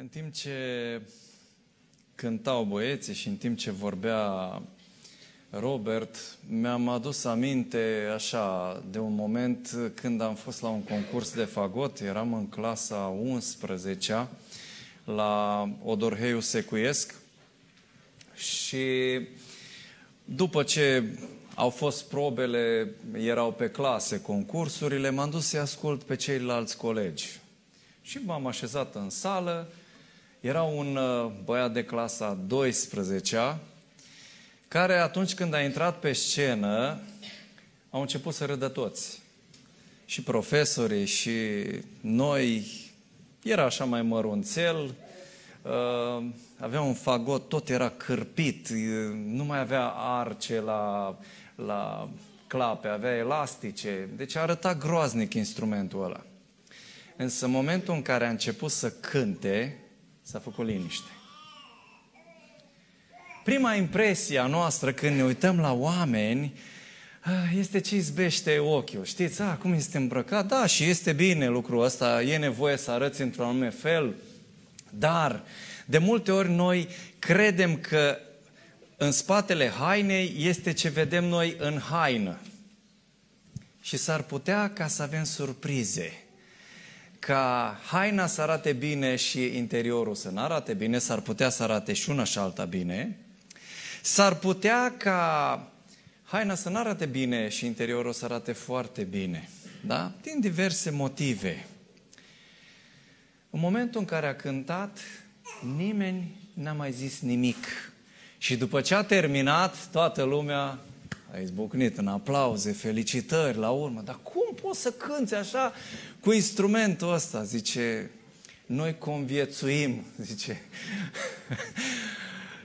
În timp ce cântau băieții și în timp ce vorbea Robert, mi-am adus aminte așa de un moment când am fost la un concurs de fagot, eram în clasa 11 la Odorheiu Secuiesc și după ce au fost probele, erau pe clase concursurile, m-am dus să ascult pe ceilalți colegi. Și m-am așezat în sală era un uh, băiat de clasa 12 care atunci când a intrat pe scenă au început să râdă toți. Și profesorii și noi, era așa mai mărunțel, uh, avea un fagot, tot era cârpit, nu mai avea arce la, la clape, avea elastice, deci arăta groaznic instrumentul ăla. Însă în momentul în care a început să cânte, s-a făcut liniște. Prima impresie a noastră când ne uităm la oameni ah, este ce izbește ochiul. Știți, ah, cum este îmbrăcat? Da, și este bine lucrul ăsta, e nevoie să arăți într-un anume fel, dar de multe ori noi credem că în spatele hainei este ce vedem noi în haină. Și s-ar putea ca să avem surprize ca haina să arate bine și interiorul să nu arate bine, s-ar putea să arate și una și alta bine, s-ar putea ca haina să nu arate bine și interiorul să arate foarte bine, da? Din diverse motive. În momentul în care a cântat, nimeni n-a mai zis nimic. Și după ce a terminat, toată lumea a izbucnit în aplauze, felicitări la urmă. Dar cum poți să cânți așa cu instrumentul ăsta? Zice, noi conviețuim, zice.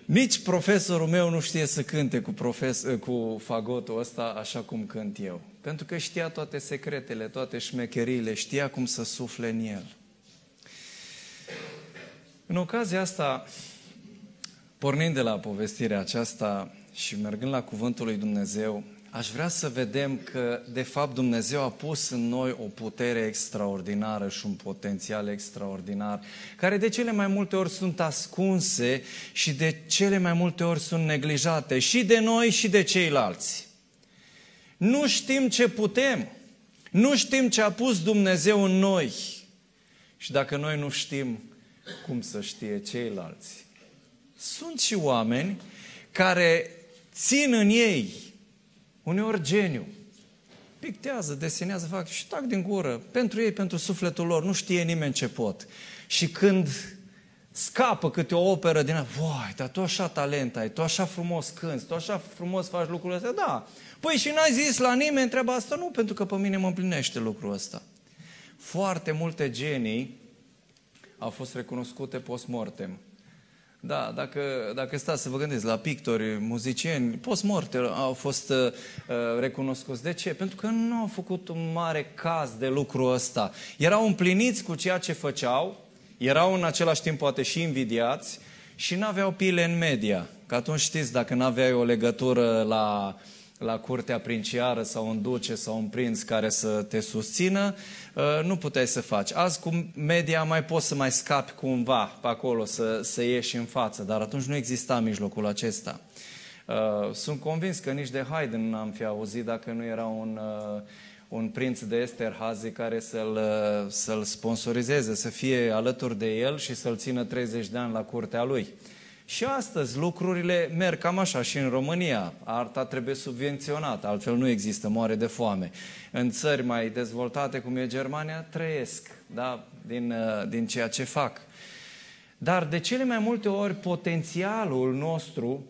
Nici profesorul meu nu știe să cânte cu, profes- cu fagotul ăsta așa cum cânt eu. Pentru că știa toate secretele, toate șmecheriile, știa cum să sufle în el. În ocazia asta, pornind de la povestirea aceasta, și mergând la Cuvântul lui Dumnezeu, aș vrea să vedem că, de fapt, Dumnezeu a pus în noi o putere extraordinară și un potențial extraordinar, care de cele mai multe ori sunt ascunse și de cele mai multe ori sunt neglijate și de noi și de ceilalți. Nu știm ce putem, nu știm ce a pus Dumnezeu în noi. Și dacă noi nu știm, cum să știe ceilalți? Sunt și oameni care țin în ei, uneori geniu, pictează, desenează, fac și tac din gură, pentru ei, pentru sufletul lor, nu știe nimeni ce pot. Și când scapă câte o operă din ea, voi, dar tu așa talent ai, tu așa frumos cânți, tu așa frumos faci lucrurile astea, da. Păi și n-ai zis la nimeni treaba asta? Nu, pentru că pe mine mă împlinește lucrul ăsta. Foarte multe genii au fost recunoscute post-mortem. Da, dacă, dacă stați să vă gândiți la pictori, muzicieni, post-morte au fost uh, recunoscuți. De ce? Pentru că nu au făcut un mare caz de lucrul ăsta. Erau împliniți cu ceea ce făceau, erau în același timp poate și invidiați și nu aveau pile în media. Că atunci știți, dacă nu aveai o legătură la la curtea princiară sau un duce sau un prinț care să te susțină, uh, nu puteai să faci. Azi cu media mai poți să mai scapi cumva pe acolo, să, să ieși în față, dar atunci nu exista mijlocul acesta. Uh, sunt convins că nici de Haydn n-am fi auzit dacă nu era un, uh, un prinț de Esterhazy care să-l, să-l sponsorizeze, să fie alături de el și să-l țină 30 de ani la curtea lui. Și astăzi lucrurile merg cam așa și în România. Arta trebuie subvenționată, altfel nu există, moare de foame. În țări mai dezvoltate, cum e Germania, trăiesc da? din, uh, din ceea ce fac. Dar de cele mai multe ori potențialul nostru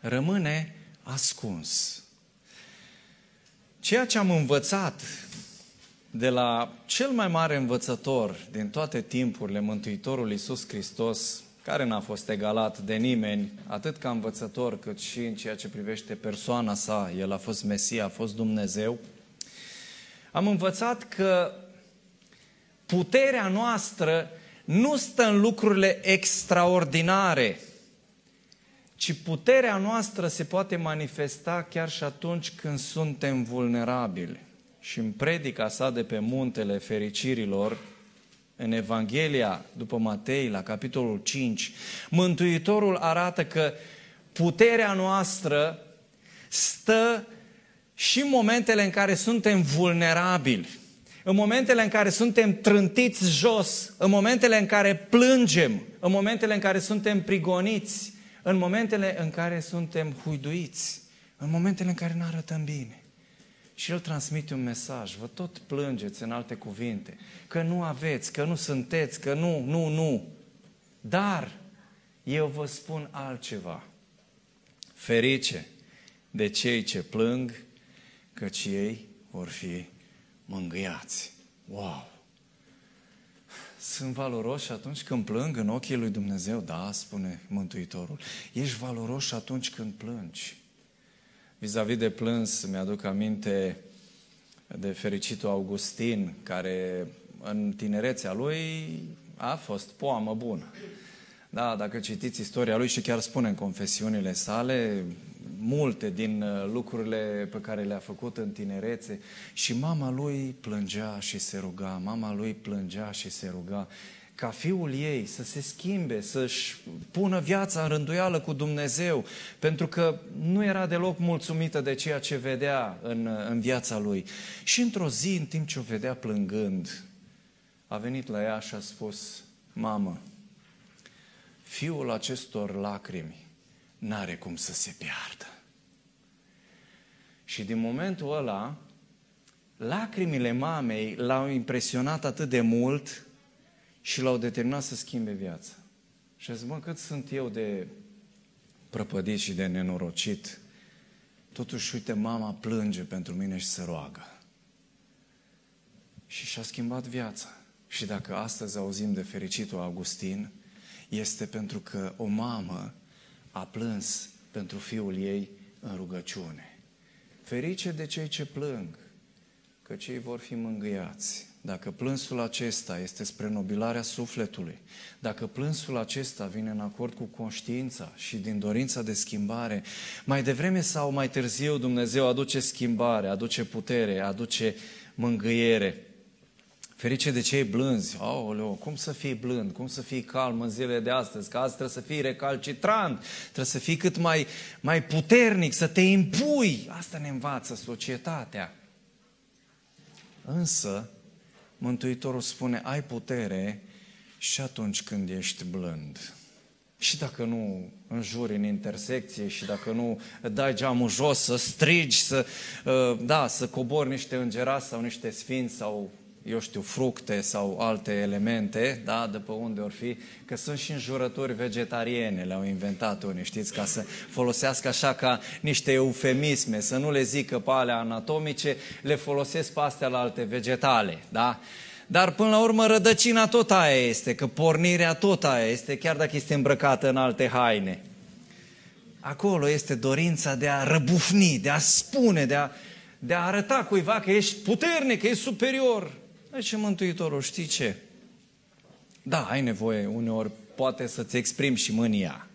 rămâne ascuns. Ceea ce am învățat de la cel mai mare învățător din toate timpurile, Mântuitorul Iisus Hristos, care n-a fost egalat de nimeni, atât ca învățător, cât și în ceea ce privește persoana sa. El a fost Mesia, a fost Dumnezeu. Am învățat că puterea noastră nu stă în lucrurile extraordinare, ci puterea noastră se poate manifesta chiar și atunci când suntem vulnerabili. Și în predica sa de pe muntele fericirilor, în Evanghelia după Matei, la capitolul 5, Mântuitorul arată că puterea noastră stă și în momentele în care suntem vulnerabili, în momentele în care suntem trântiți jos, în momentele în care plângem, în momentele în care suntem prigoniți, în momentele în care suntem huiduiți, în momentele în care nu arătăm bine. Și El transmite un mesaj, vă tot plângeți în alte cuvinte, că nu aveți, că nu sunteți, că nu, nu, nu. Dar eu vă spun altceva. Ferice de cei ce plâng, căci ei vor fi mângâiați. Wow! Sunt valoroși atunci când plâng în ochii lui Dumnezeu? Da, spune Mântuitorul. Ești valoros atunci când plângi. Vis-a-vis de plâns, mi-aduc aminte de fericitul Augustin, care în tinerețea lui a fost poamă bună. Da, dacă citiți istoria lui și chiar spune în confesiunile sale, multe din uh, lucrurile pe care le-a făcut în tinerețe și mama lui plângea și se ruga, mama lui plângea și se ruga ca fiul ei să se schimbe, să-și pună viața în rânduială cu Dumnezeu, pentru că nu era deloc mulțumită de ceea ce vedea în, în viața lui. Și într-o zi, în timp ce o vedea plângând, a venit la ea și a spus, mamă, fiul acestor lacrimi n-are cum să se piardă. Și din momentul ăla, lacrimile mamei l-au impresionat atât de mult și l-au determinat să schimbe viața. Și a zis, mă, cât sunt eu de prăpădit și de nenorocit, totuși, uite, mama plânge pentru mine și se roagă. Și și-a schimbat viața. Și dacă astăzi auzim de fericitul Augustin, este pentru că o mamă a plâns pentru fiul ei în rugăciune. Ferice de cei ce plâng, că cei vor fi mângâiați. Dacă plânsul acesta este spre nobilarea sufletului, dacă plânsul acesta vine în acord cu conștiința și din dorința de schimbare, mai devreme sau mai târziu Dumnezeu aduce schimbare, aduce putere, aduce mângâiere. Ferice de cei blânzi. Aoleo, cum să fii blând, cum să fii calm în zilele de astăzi, că azi trebuie să fii recalcitrant, trebuie să fii cât mai, mai puternic, să te impui. Asta ne învață societatea. Însă, Mântuitorul spune, ai putere și atunci când ești blând. Și dacă nu înjuri în intersecție și dacă nu dai geamul jos, să strigi, să, uh, da, să cobori niște îngerați sau niște sfinți sau eu știu, fructe sau alte elemente, da, de pe unde or fi, că sunt și înjurături vegetariene, le-au inventat unii, știți, ca să folosească așa ca niște eufemisme, să nu le zică pe alea anatomice, le folosesc pe astea la alte vegetale, da? Dar până la urmă rădăcina tot aia este, că pornirea tot aia este, chiar dacă este îmbrăcată în alte haine. Acolo este dorința de a răbufni, de a spune, de a, de a arăta cuiva că ești puternic, că ești superior. Deci Mântuitorul, știi ce? Da, ai nevoie uneori, poate să-ți exprimi și mânia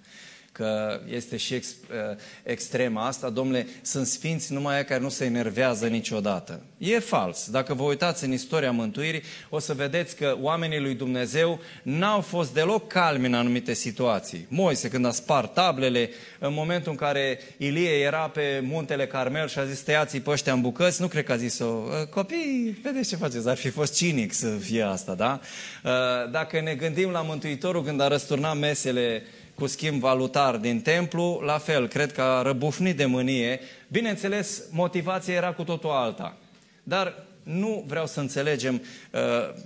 că este și ex, uh, extrema asta, domnule, sunt sfinți numai aia care nu se enervează niciodată. E fals. Dacă vă uitați în istoria mântuirii, o să vedeți că oamenii lui Dumnezeu n-au fost deloc calmi în anumite situații. Moise, când a spart tablele, în momentul în care Ilie era pe muntele Carmel și a zis, tăiați-i pe ăștia în bucăți, nu cred că a zis-o, ă, copii, vedeți ce faceți, ar fi fost cinic să fie asta, da? Ă, dacă ne gândim la Mântuitorul când a răsturnat mesele cu schimb valutar din templu, la fel, cred că a răbufnit de mânie. Bineînțeles, motivația era cu totul alta. Dar nu vreau să înțelegem uh,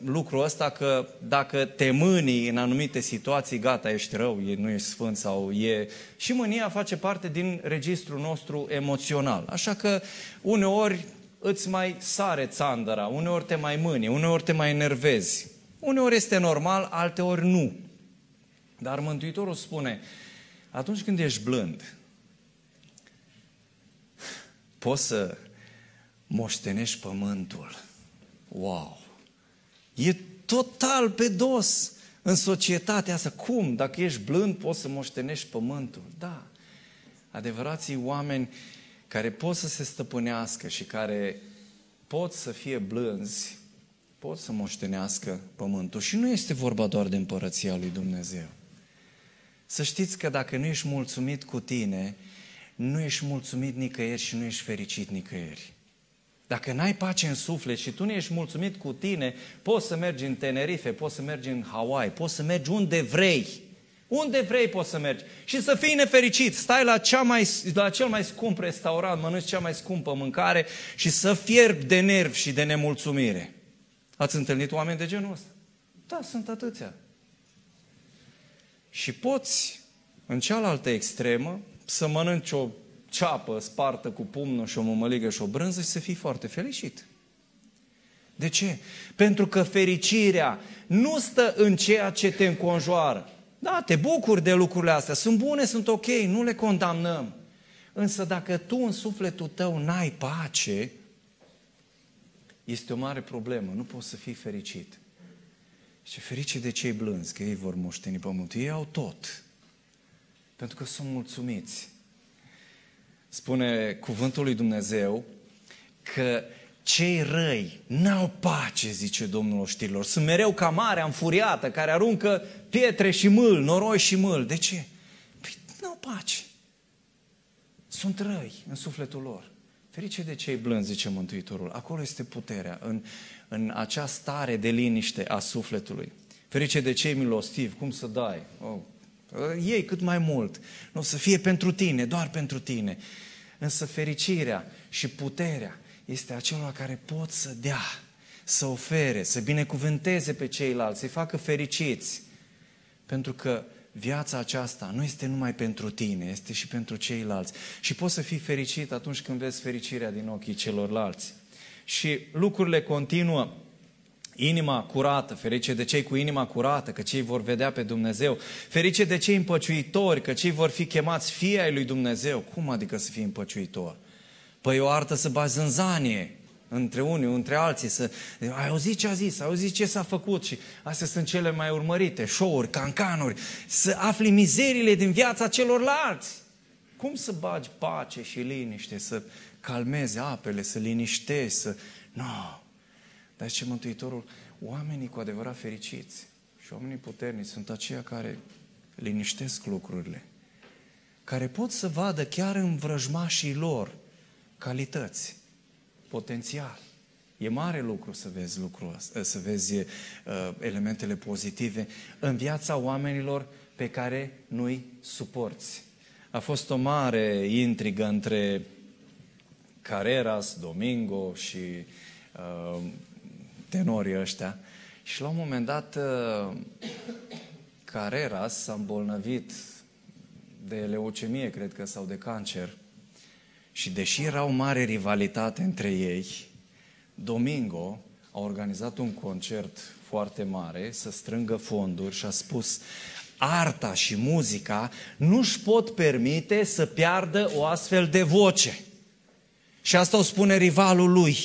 lucrul ăsta că dacă te mânii în anumite situații, gata, ești rău, e, nu ești sfânt sau e... Și mânia face parte din registrul nostru emoțional. Așa că uneori îți mai sare țandăra, uneori te mai mâni, uneori te mai enervezi. Uneori este normal, alteori nu. Dar Mântuitorul spune, atunci când ești blând, poți să moștenești pământul. Wow! E total pe dos în societatea asta. Cum? Dacă ești blând, poți să moștenești pământul. Da. Adevărații oameni care pot să se stăpânească și care pot să fie blânzi, pot să moștenească pământul. Și nu este vorba doar de împărăția lui Dumnezeu. Să știți că dacă nu ești mulțumit cu tine, nu ești mulțumit nicăieri și nu ești fericit nicăieri. Dacă n-ai pace în suflet și tu nu ești mulțumit cu tine, poți să mergi în Tenerife, poți să mergi în Hawaii, poți să mergi unde vrei. Unde vrei poți să mergi. Și să fii nefericit. Stai la, cea mai, la cel mai scump restaurant, mănânci cea mai scumpă mâncare și să fierbi de nervi și de nemulțumire. Ați întâlnit oameni de genul ăsta? Da, sunt atâția. Și poți, în cealaltă extremă, să mănânci o ceapă spartă cu pumnul și o mămăligă și o brânză și să fii foarte fericit. De ce? Pentru că fericirea nu stă în ceea ce te înconjoară. Da, te bucuri de lucrurile astea, sunt bune, sunt ok, nu le condamnăm. Însă dacă tu în sufletul tău n-ai pace, este o mare problemă, nu poți să fii fericit. Și ferice de cei blânzi, că ei vor moșteni pământul. Ei au tot. Pentru că sunt mulțumiți. Spune cuvântul lui Dumnezeu că cei răi n-au pace, zice Domnul oștirilor. Sunt mereu ca marea înfuriată care aruncă pietre și mâl, noroi și mâl. De ce? Păi n-au pace. Sunt răi în sufletul lor. Ferice de cei blânzi, zice Mântuitorul. Acolo este puterea, în, în acea stare de liniște a sufletului. Ferice de cei milostivi, cum să dai? Oh, ei cât mai mult. Nu să fie pentru tine, doar pentru tine. Însă fericirea și puterea este acelor care pot să dea, să ofere, să binecuvânteze pe ceilalți, să-i facă fericiți. Pentru că viața aceasta nu este numai pentru tine, este și pentru ceilalți. Și poți să fii fericit atunci când vezi fericirea din ochii celorlalți. Și lucrurile continuă. Inima curată, ferice de cei cu inima curată, că cei vor vedea pe Dumnezeu. Ferice de cei împăciuitori, că cei vor fi chemați fii ai lui Dumnezeu. Cum adică să fii împăciuitor? Păi o artă să bazi în zanie între unii, între alții, să ai auzit ce a zis, ai auzit ce s-a făcut și astea sunt cele mai urmărite, show-uri, cancanuri, să afli mizerile din viața celorlalți. Cum să bagi pace și liniște, să calmezi apele, să liniștești, să... Nu. No. Dar ce Mântuitorul, oamenii cu adevărat fericiți și oamenii puternici sunt aceia care liniștesc lucrurile, care pot să vadă chiar în vrăjmașii lor calități, potențial. E mare lucru să vezi lucrul ăsta, să vezi uh, elementele pozitive în viața oamenilor pe care nu-i suporți. A fost o mare intrigă între Carreras, Domingo și uh, tenorii ăștia. Și la un moment dat uh, Carreras s-a îmbolnăvit de leucemie, cred că, sau de cancer. Și deși era o mare rivalitate între ei, Domingo a organizat un concert foarte mare să strângă fonduri și a spus arta și muzica nu-și pot permite să piardă o astfel de voce. Și asta o spune rivalul lui.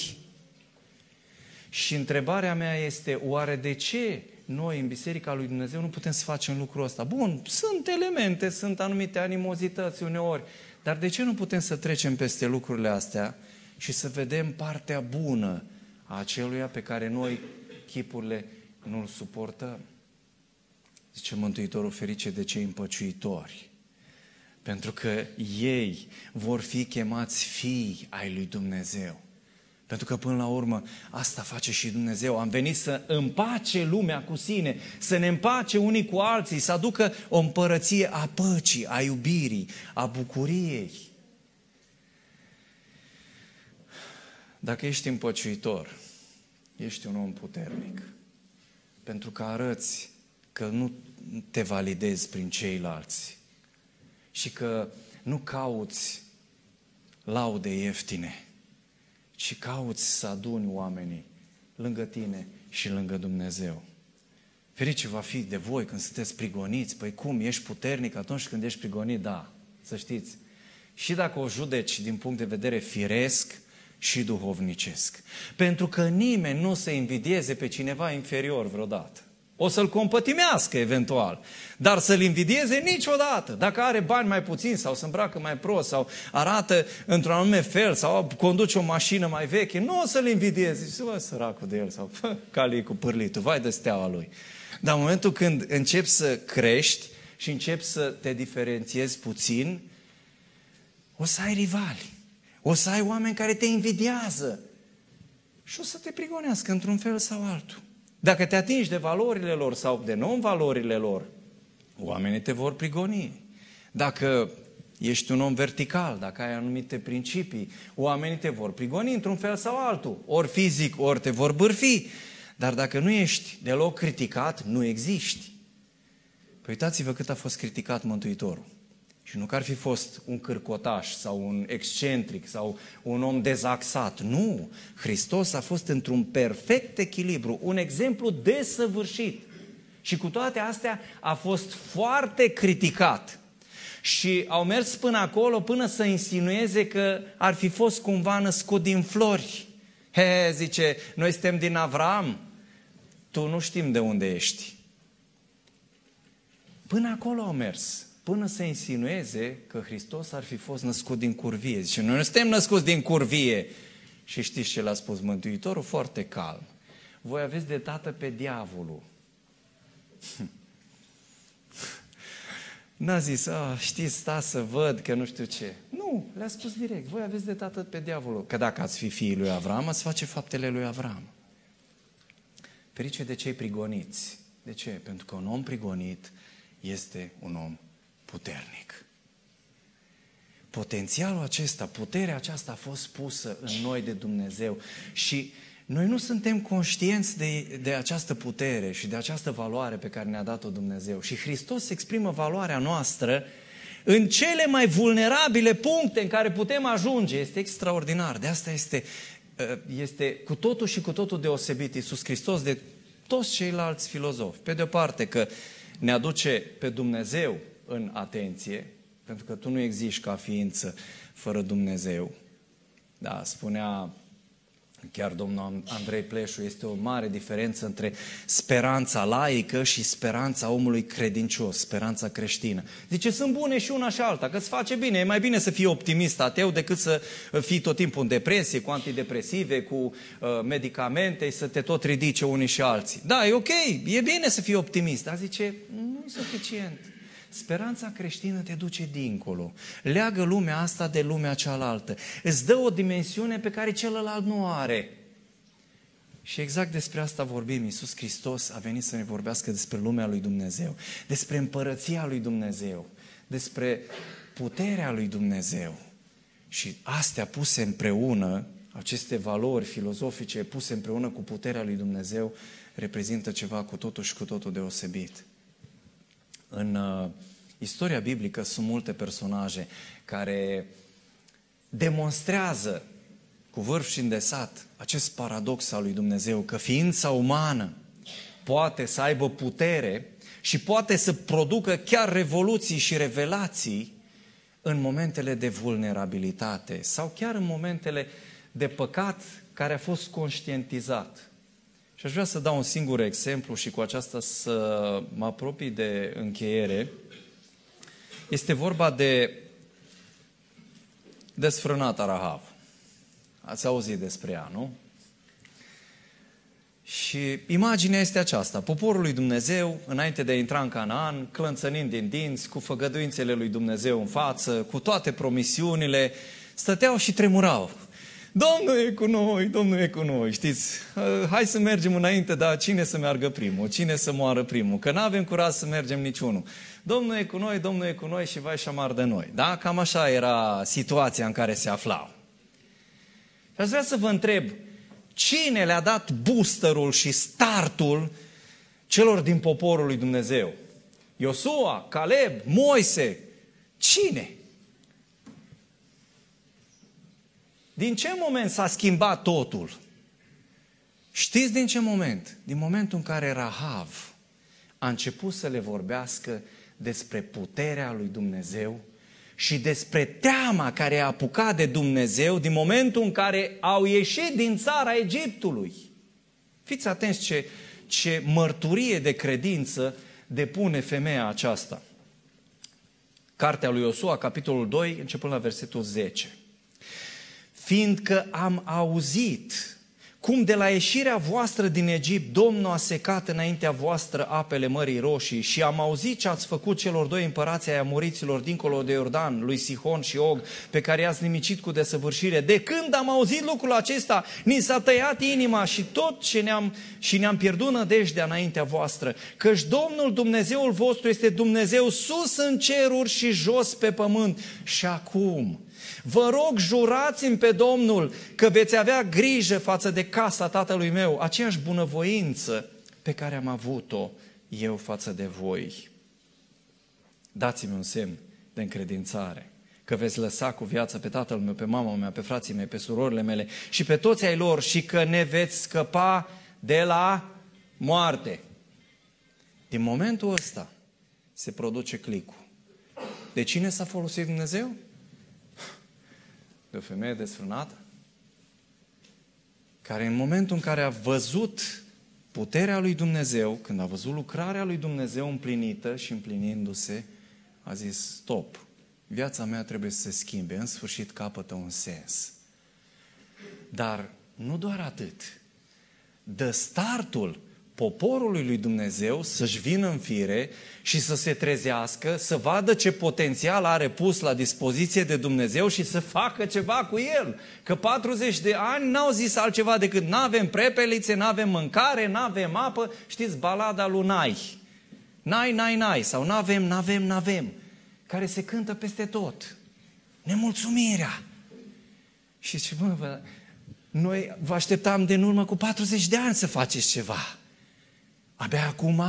Și întrebarea mea este, oare de ce noi în Biserica lui Dumnezeu nu putem să facem lucrul ăsta? Bun, sunt elemente, sunt anumite animozități uneori, dar de ce nu putem să trecem peste lucrurile astea și să vedem partea bună a aceluia pe care noi chipurile nu-l suportăm? Zice Mântuitorul ferice de cei împăciuitori, pentru că ei vor fi chemați fii ai lui Dumnezeu. Pentru că până la urmă asta face și Dumnezeu. Am venit să împace lumea cu sine, să ne împace unii cu alții, să aducă o împărăție a păcii, a iubirii, a bucuriei. Dacă ești împăciuitor, ești un om puternic. Pentru că arăți că nu te validezi prin ceilalți și că nu cauți laude ieftine ci cauți să aduni oamenii lângă tine și lângă Dumnezeu. Ferice va fi de voi când sunteți prigoniți. Păi cum, ești puternic atunci când ești prigonit? Da, să știți. Și dacă o judeci din punct de vedere firesc și duhovnicesc. Pentru că nimeni nu se invidieze pe cineva inferior vreodată. O să-l compătimească eventual. Dar să-l invidieze niciodată. Dacă are bani mai puțin sau se îmbracă mai prost sau arată într-un anume fel sau conduce o mașină mai veche, nu o să-l invidieze. Zice, bă, săracul de el sau calii cu pârlitul, vai de steaua lui. Dar în momentul când începi să crești și începi să te diferențiezi puțin, o să ai rivali. O să ai oameni care te invidiază. Și o să te prigonească într-un fel sau altul. Dacă te atingi de valorile lor sau de non-valorile lor, oamenii te vor prigoni. Dacă ești un om vertical, dacă ai anumite principii, oamenii te vor prigoni într-un fel sau altul, ori fizic, ori te vor bârfi. Dar dacă nu ești deloc criticat, nu existi. Păi uitați-vă cât a fost criticat Mântuitorul. Și nu că ar fi fost un cârcotaș sau un excentric sau un om dezaxat. Nu! Hristos a fost într-un perfect echilibru, un exemplu desăvârșit. Și cu toate astea a fost foarte criticat. Și au mers până acolo, până să insinueze că ar fi fost cumva născut din flori. He, zice, noi suntem din Avram, tu nu știm de unde ești. Până acolo au mers până să insinueze că Hristos ar fi fost născut din curvie. Zice, noi nu suntem născuți din curvie. Și știți ce l-a spus Mântuitorul? Foarte calm. Voi aveți de tată pe diavolul. N-a zis, ah, știți, sta să văd că nu știu ce. Nu, le-a spus direct, voi aveți de tată pe diavolul. Că dacă ați fi fiii lui Avram, ați face faptele lui Avram. Ferice de cei prigoniți. De ce? Pentru că un om prigonit este un om puternic. Potențialul acesta, puterea aceasta a fost pusă în noi de Dumnezeu și noi nu suntem conștienți de, de această putere și de această valoare pe care ne-a dat-o Dumnezeu. Și Hristos exprimă valoarea noastră în cele mai vulnerabile puncte în care putem ajunge. Este extraordinar. De asta este, uh, este cu totul și cu totul deosebit Iisus Hristos de toți ceilalți filozofi. Pe de o parte că ne aduce pe Dumnezeu în atenție, pentru că tu nu existi ca ființă fără Dumnezeu. Da, spunea chiar domnul Andrei Pleșu, este o mare diferență între speranța laică și speranța omului credincios, speranța creștină. Zice, sunt bune și una și alta, că îți face bine, e mai bine să fii optimist ateu decât să fii tot timpul în depresie, cu antidepresive, cu uh, medicamente, să te tot ridice unii și alții. Da, e ok, e bine să fii optimist, dar zice, nu e suficient. Speranța creștină te duce dincolo. Leagă lumea asta de lumea cealaltă. Îți dă o dimensiune pe care celălalt nu are. Și exact despre asta vorbim. Iisus Hristos a venit să ne vorbească despre lumea lui Dumnezeu, despre împărăția lui Dumnezeu, despre puterea lui Dumnezeu. Și astea puse împreună, aceste valori filozofice puse împreună cu puterea lui Dumnezeu, reprezintă ceva cu totul și cu totul deosebit. În uh, istoria biblică sunt multe personaje care demonstrează cu vârf și îndesat acest paradox al lui Dumnezeu, că ființa umană poate să aibă putere și poate să producă chiar revoluții și revelații în momentele de vulnerabilitate sau chiar în momentele de păcat care a fost conștientizat. Și aș vrea să dau un singur exemplu și cu aceasta să mă apropii de încheiere. Este vorba de desfrânata Rahav. Ați auzit despre ea, nu? Și imaginea este aceasta. Poporul lui Dumnezeu, înainte de a intra în Canaan, clănțănind din dinți, cu făgăduințele lui Dumnezeu în față, cu toate promisiunile, stăteau și tremurau. Domnul e cu noi, Domnul e cu noi, știți? Hai să mergem înainte, dar cine să meargă primul? Cine să moară primul? Că nu avem curaj să mergem niciunul. Domnul e cu noi, Domnul e cu noi și vai și amar de noi. Da? Cam așa era situația în care se aflau. Și aș vrea să vă întreb, cine le-a dat boosterul și startul celor din poporul lui Dumnezeu? Iosua, Caleb, Moise, cine? Din ce moment s-a schimbat totul? Știți din ce moment? Din momentul în care Rahav a început să le vorbească despre puterea lui Dumnezeu și despre teama care a apucat de Dumnezeu din momentul în care au ieșit din țara Egiptului. Fiți atenți ce, ce mărturie de credință depune femeia aceasta. Cartea lui Iosua, capitolul 2, începând la versetul 10. Fiindcă am auzit cum de la ieșirea voastră din Egipt Domnul a secat înaintea voastră apele Mării Roșii și am auzit ce ați făcut celor doi împărați ai amoriților dincolo de Iordan, lui Sihon și Og, pe care i-ați nimicit cu desăvârșire. De când am auzit lucrul acesta, ni s-a tăiat inima și tot ce ne-am, și ne-am pierdut nădejdea înaintea voastră, căci Domnul Dumnezeul vostru este Dumnezeu sus în ceruri și jos pe pământ. Și acum, Vă rog, jurați-mi pe Domnul că veți avea grijă față de casa tatălui meu, aceeași bunăvoință pe care am avut-o eu față de voi. Dați-mi un semn de încredințare că veți lăsa cu viață pe tatăl meu, pe mama mea, pe frații mei, pe surorile mele și pe toți ai lor și că ne veți scăpa de la moarte. Din momentul ăsta se produce clicul. De cine s-a folosit Dumnezeu? De o femeie desfrânată, care în momentul în care a văzut puterea lui Dumnezeu, când a văzut lucrarea lui Dumnezeu împlinită și împlinindu-se, a zis, stop, viața mea trebuie să se schimbe, în sfârșit capătă un sens. Dar nu doar atât, dă startul poporului lui Dumnezeu să-și vină în fire și să se trezească, să vadă ce potențial are pus la dispoziție de Dumnezeu și să facă ceva cu el. Că 40 de ani n-au zis altceva decât n-avem prepelițe, n-avem mâncare, n-avem apă, știți balada lui Nai. Nai, nai, nai, sau n-avem, n-avem, n-avem, care se cântă peste tot. Nemulțumirea. Și ce mă, noi vă așteptam de în urmă cu 40 de ani să faceți ceva. Abia acum,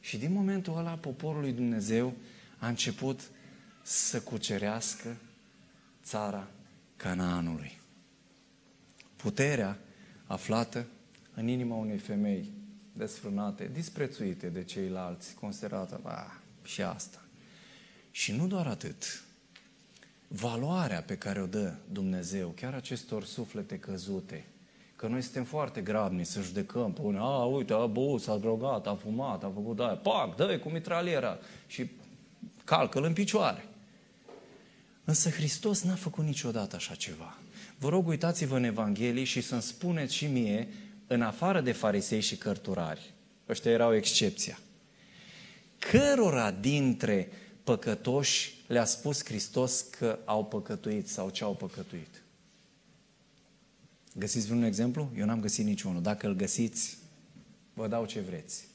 și din momentul ăla, poporul lui Dumnezeu a început să cucerească țara Canaanului. Puterea aflată în inima unei femei desfrânate, disprețuite de ceilalți, considerată, ba, și asta. Și nu doar atât, valoarea pe care o dă Dumnezeu, chiar acestor suflete căzute, Că noi suntem foarte grabni să judecăm pe unii, a, uite, a băut, s-a drogat, a fumat, a făcut aia, pac, dă cu mitraliera și calcă-l în picioare. Însă Hristos n-a făcut niciodată așa ceva. Vă rog, uitați-vă în Evanghelie și să-mi spuneți și mie, în afară de farisei și cărturari, ăștia erau excepția, cărora dintre păcătoși le-a spus Hristos că au păcătuit sau ce au păcătuit? Găsiți vreun exemplu? Eu n-am găsit niciunul. Dacă îl găsiți, vă dau ce vreți.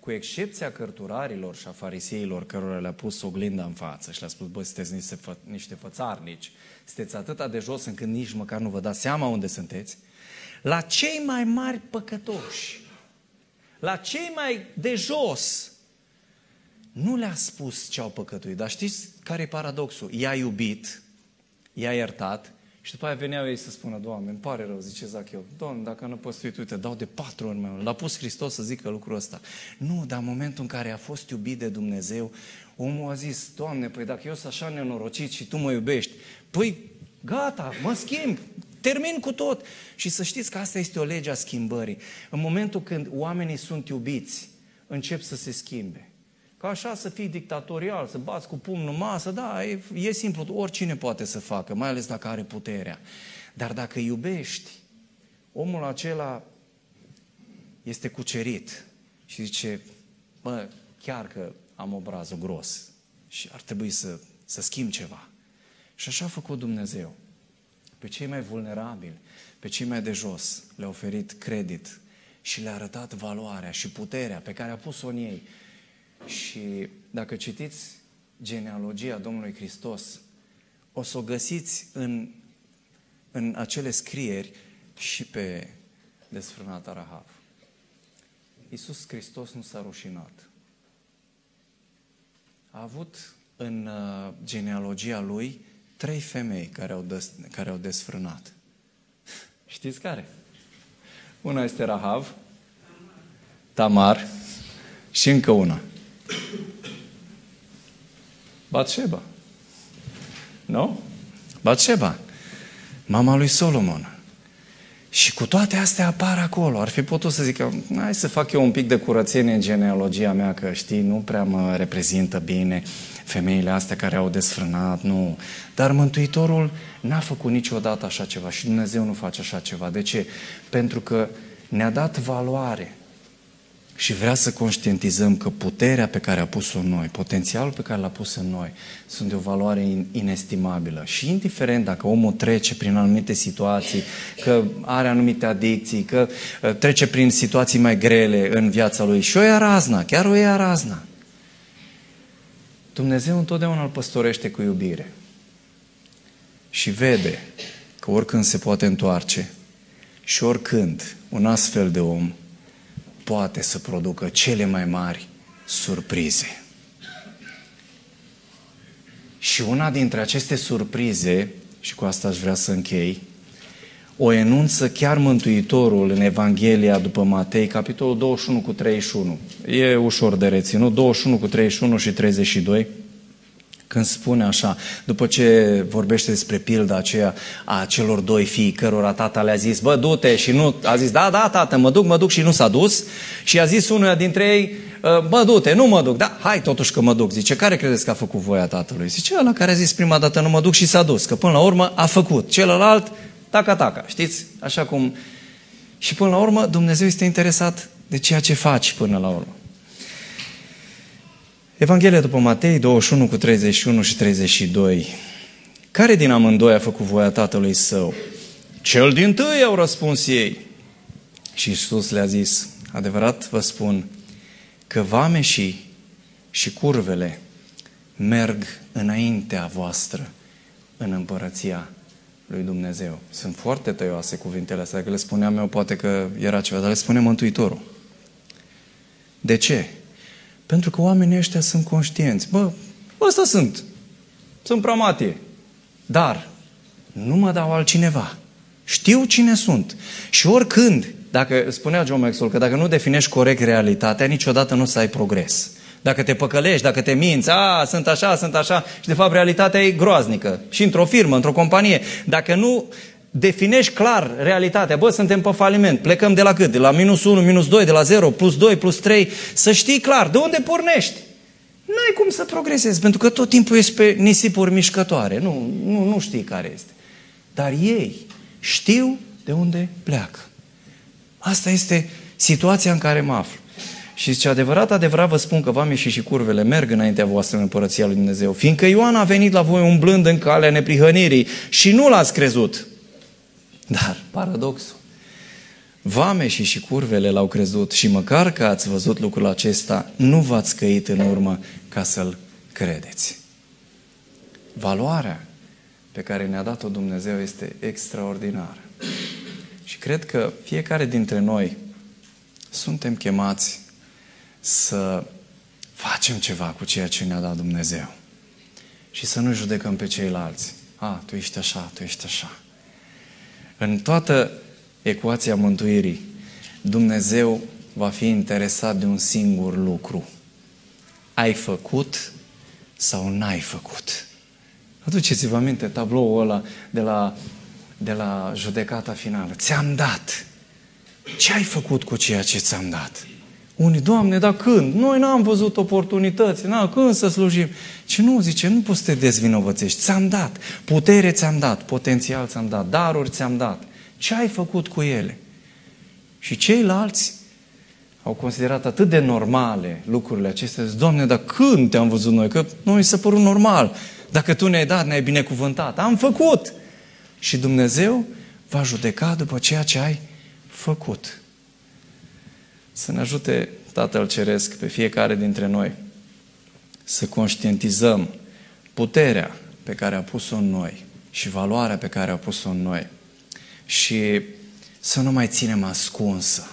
Cu excepția cărturarilor și a fariseilor cărora le-a pus oglinda în față și le-a spus, bă, sunteți niște, fă, niște fățarnici, sunteți atâta de jos încât nici măcar nu vă dați seama unde sunteți, la cei mai mari păcătoși, la cei mai de jos, nu le-a spus ce au păcătuit. Dar știți care e paradoxul? I-a iubit, i-a iertat și după aia veneau ei să spună, Doamne, îmi pare rău, zice Zacheu, Doamne, dacă nu păstuit, uite, dau de patru ori mai mult. L-a pus Hristos să zică lucrul ăsta. Nu, dar în momentul în care a fost iubit de Dumnezeu, omul a zis, Doamne, păi dacă eu sunt așa nenorocit și Tu mă iubești, păi gata, mă schimb, termin cu tot. Și să știți că asta este o lege a schimbării. În momentul când oamenii sunt iubiți, încep să se schimbe. Ca așa să fii dictatorial, să bați cu pumnul în masă, da, e, e simplu, oricine poate să facă, mai ales dacă are puterea. Dar dacă iubești, omul acela este cucerit și zice, bă, chiar că am obrazul gros și ar trebui să, să schimb ceva. Și așa a făcut Dumnezeu. Pe cei mai vulnerabili, pe cei mai de jos, le-a oferit credit și le-a arătat valoarea și puterea pe care a pus-o în ei și dacă citiți genealogia Domnului Hristos, o să o găsiți în, în acele scrieri și pe desfrânata Rahav. Iisus Hristos nu s-a rușinat. A avut în uh, genealogia lui trei femei care au, des, care au desfrânat. Știți care? Una este Rahav, Tamar și încă una. Batșeba. Nu? Batșeba, mama lui Solomon. Și cu toate astea apar acolo. Ar fi putut să zică, hai să fac eu un pic de curățenie în genealogia mea, că știi, nu prea mă reprezintă bine femeile astea care au desfrânat, nu. Dar Mântuitorul n-a făcut niciodată așa ceva și Dumnezeu nu face așa ceva. De ce? Pentru că ne-a dat valoare și vrea să conștientizăm că puterea pe care a pus-o în noi, potențialul pe care l-a pus în noi, sunt de o valoare inestimabilă. Și indiferent dacă omul trece prin anumite situații, că are anumite adicții, că uh, trece prin situații mai grele în viața lui și o ia razna, chiar o ia razna. Dumnezeu întotdeauna îl păstorește cu iubire. Și vede că oricând se poate întoarce și oricând un astfel de om poate să producă cele mai mari surprize. Și una dintre aceste surprize, și cu asta aș vrea să închei, o enunță chiar Mântuitorul în Evanghelia după Matei, capitolul 21 cu 31. E ușor de reținut, 21 cu 31 și 32 când spune așa, după ce vorbește despre pilda aceea a celor doi fii cărora tata le-a zis, bă, du-te și nu, a zis, da, da, tată, mă duc, mă duc și nu s-a dus și a zis unuia dintre ei, ă, bă, du-te, nu mă duc, da, hai totuși că mă duc. Zice, care credeți că a făcut voia tatălui? Zice, ăla care a zis prima dată nu mă duc și s-a dus, că până la urmă a făcut. Celălalt, taca-taca, știți? Așa cum... Și până la urmă Dumnezeu este interesat de ceea ce faci până la urmă. Evanghelia după Matei 21 cu 31 și 32. Care din amândoi a făcut voia tatălui său? Cel din tâi au răspuns ei. Și Iisus le-a zis, adevărat vă spun, că vameșii și curvele merg înaintea voastră în împărăția lui Dumnezeu. Sunt foarte tăioase cuvintele astea, dacă le spuneam eu poate că era ceva, dar le spune Mântuitorul. De ce? Pentru că oamenii ăștia sunt conștienți. Bă, ăsta sunt. Sunt pramatie. Dar nu mă dau altcineva. Știu cine sunt. Și oricând, dacă spunea John Maxwell că dacă nu definești corect realitatea, niciodată nu să ai progres. Dacă te păcălești, dacă te minți, a, sunt așa, sunt așa, și de fapt realitatea e groaznică. Și într-o firmă, într-o companie. Dacă nu definești clar realitatea. Bă, suntem pe faliment. Plecăm de la cât? De la minus 1, minus 2, de la 0, plus 2, plus 3. Să știi clar de unde pornești. N-ai cum să progresezi, pentru că tot timpul ești pe nisipuri mișcătoare. Nu, nu, nu știi care este. Dar ei știu de unde pleacă. Asta este situația în care mă aflu. Și zice, adevărat, adevărat vă spun că v-am ieșit și curvele merg înaintea voastră în Împărăția Lui Dumnezeu. Fiindcă Ioan a venit la voi umblând în calea neprihănirii și nu l-ați crezut. Dar, paradoxul, vameșii și curvele l-au crezut și măcar că ați văzut lucrul acesta, nu v-ați căit în urmă ca să-l credeți. Valoarea pe care ne-a dat-o Dumnezeu este extraordinară. Și cred că fiecare dintre noi suntem chemați să facem ceva cu ceea ce ne-a dat Dumnezeu. Și să nu judecăm pe ceilalți. A, tu ești așa, tu ești așa. În toată ecuația mântuirii, Dumnezeu va fi interesat de un singur lucru. Ai făcut sau n-ai făcut? Aduceți-vă aminte tabloul ăla de la, de la judecata finală. Ți-am dat. Ce ai făcut cu ceea ce ți-am dat? Unii, Doamne, dar când? Noi n-am văzut oportunități, n-am când să slujim. Ce nu, zice, nu poți să te dezvinovățești. Ți-am dat, putere ți-am dat, potențial ți-am dat, daruri ți-am dat. Ce ai făcut cu ele? Și ceilalți au considerat atât de normale lucrurile acestea. Zic, Doamne, dar când te-am văzut noi? Că nu mi se părut normal. Dacă Tu ne-ai dat, ne-ai binecuvântat. Am făcut! Și Dumnezeu va judeca după ceea ce ai făcut. Să ne ajute Tatăl Ceresc pe fiecare dintre noi să conștientizăm puterea pe care a pus-o în noi și valoarea pe care a pus-o în noi și să nu mai ținem ascunsă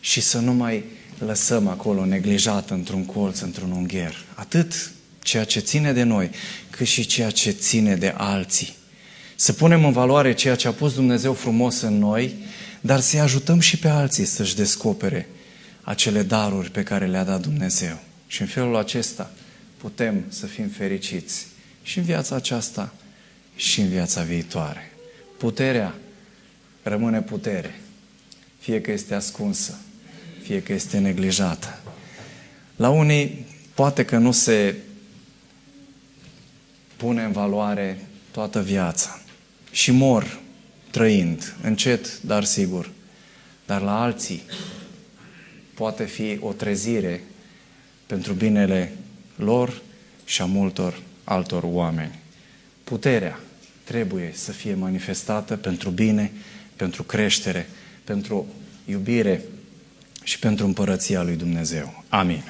și să nu mai lăsăm acolo neglijat într-un colț, într-un ungher. Atât ceea ce ține de noi, cât și ceea ce ține de alții. Să punem în valoare ceea ce a pus Dumnezeu frumos în noi, dar să-i ajutăm și pe alții să-și descopere acele daruri pe care le-a dat Dumnezeu. Și în felul acesta putem să fim fericiți și în viața aceasta și în viața viitoare. Puterea rămâne putere, fie că este ascunsă, fie că este neglijată. La unii poate că nu se pune în valoare toată viața și mor trăind, încet, dar sigur. Dar la alții poate fi o trezire pentru binele lor și a multor altor oameni. Puterea trebuie să fie manifestată pentru bine, pentru creștere, pentru iubire și pentru împărăția lui Dumnezeu. Amin.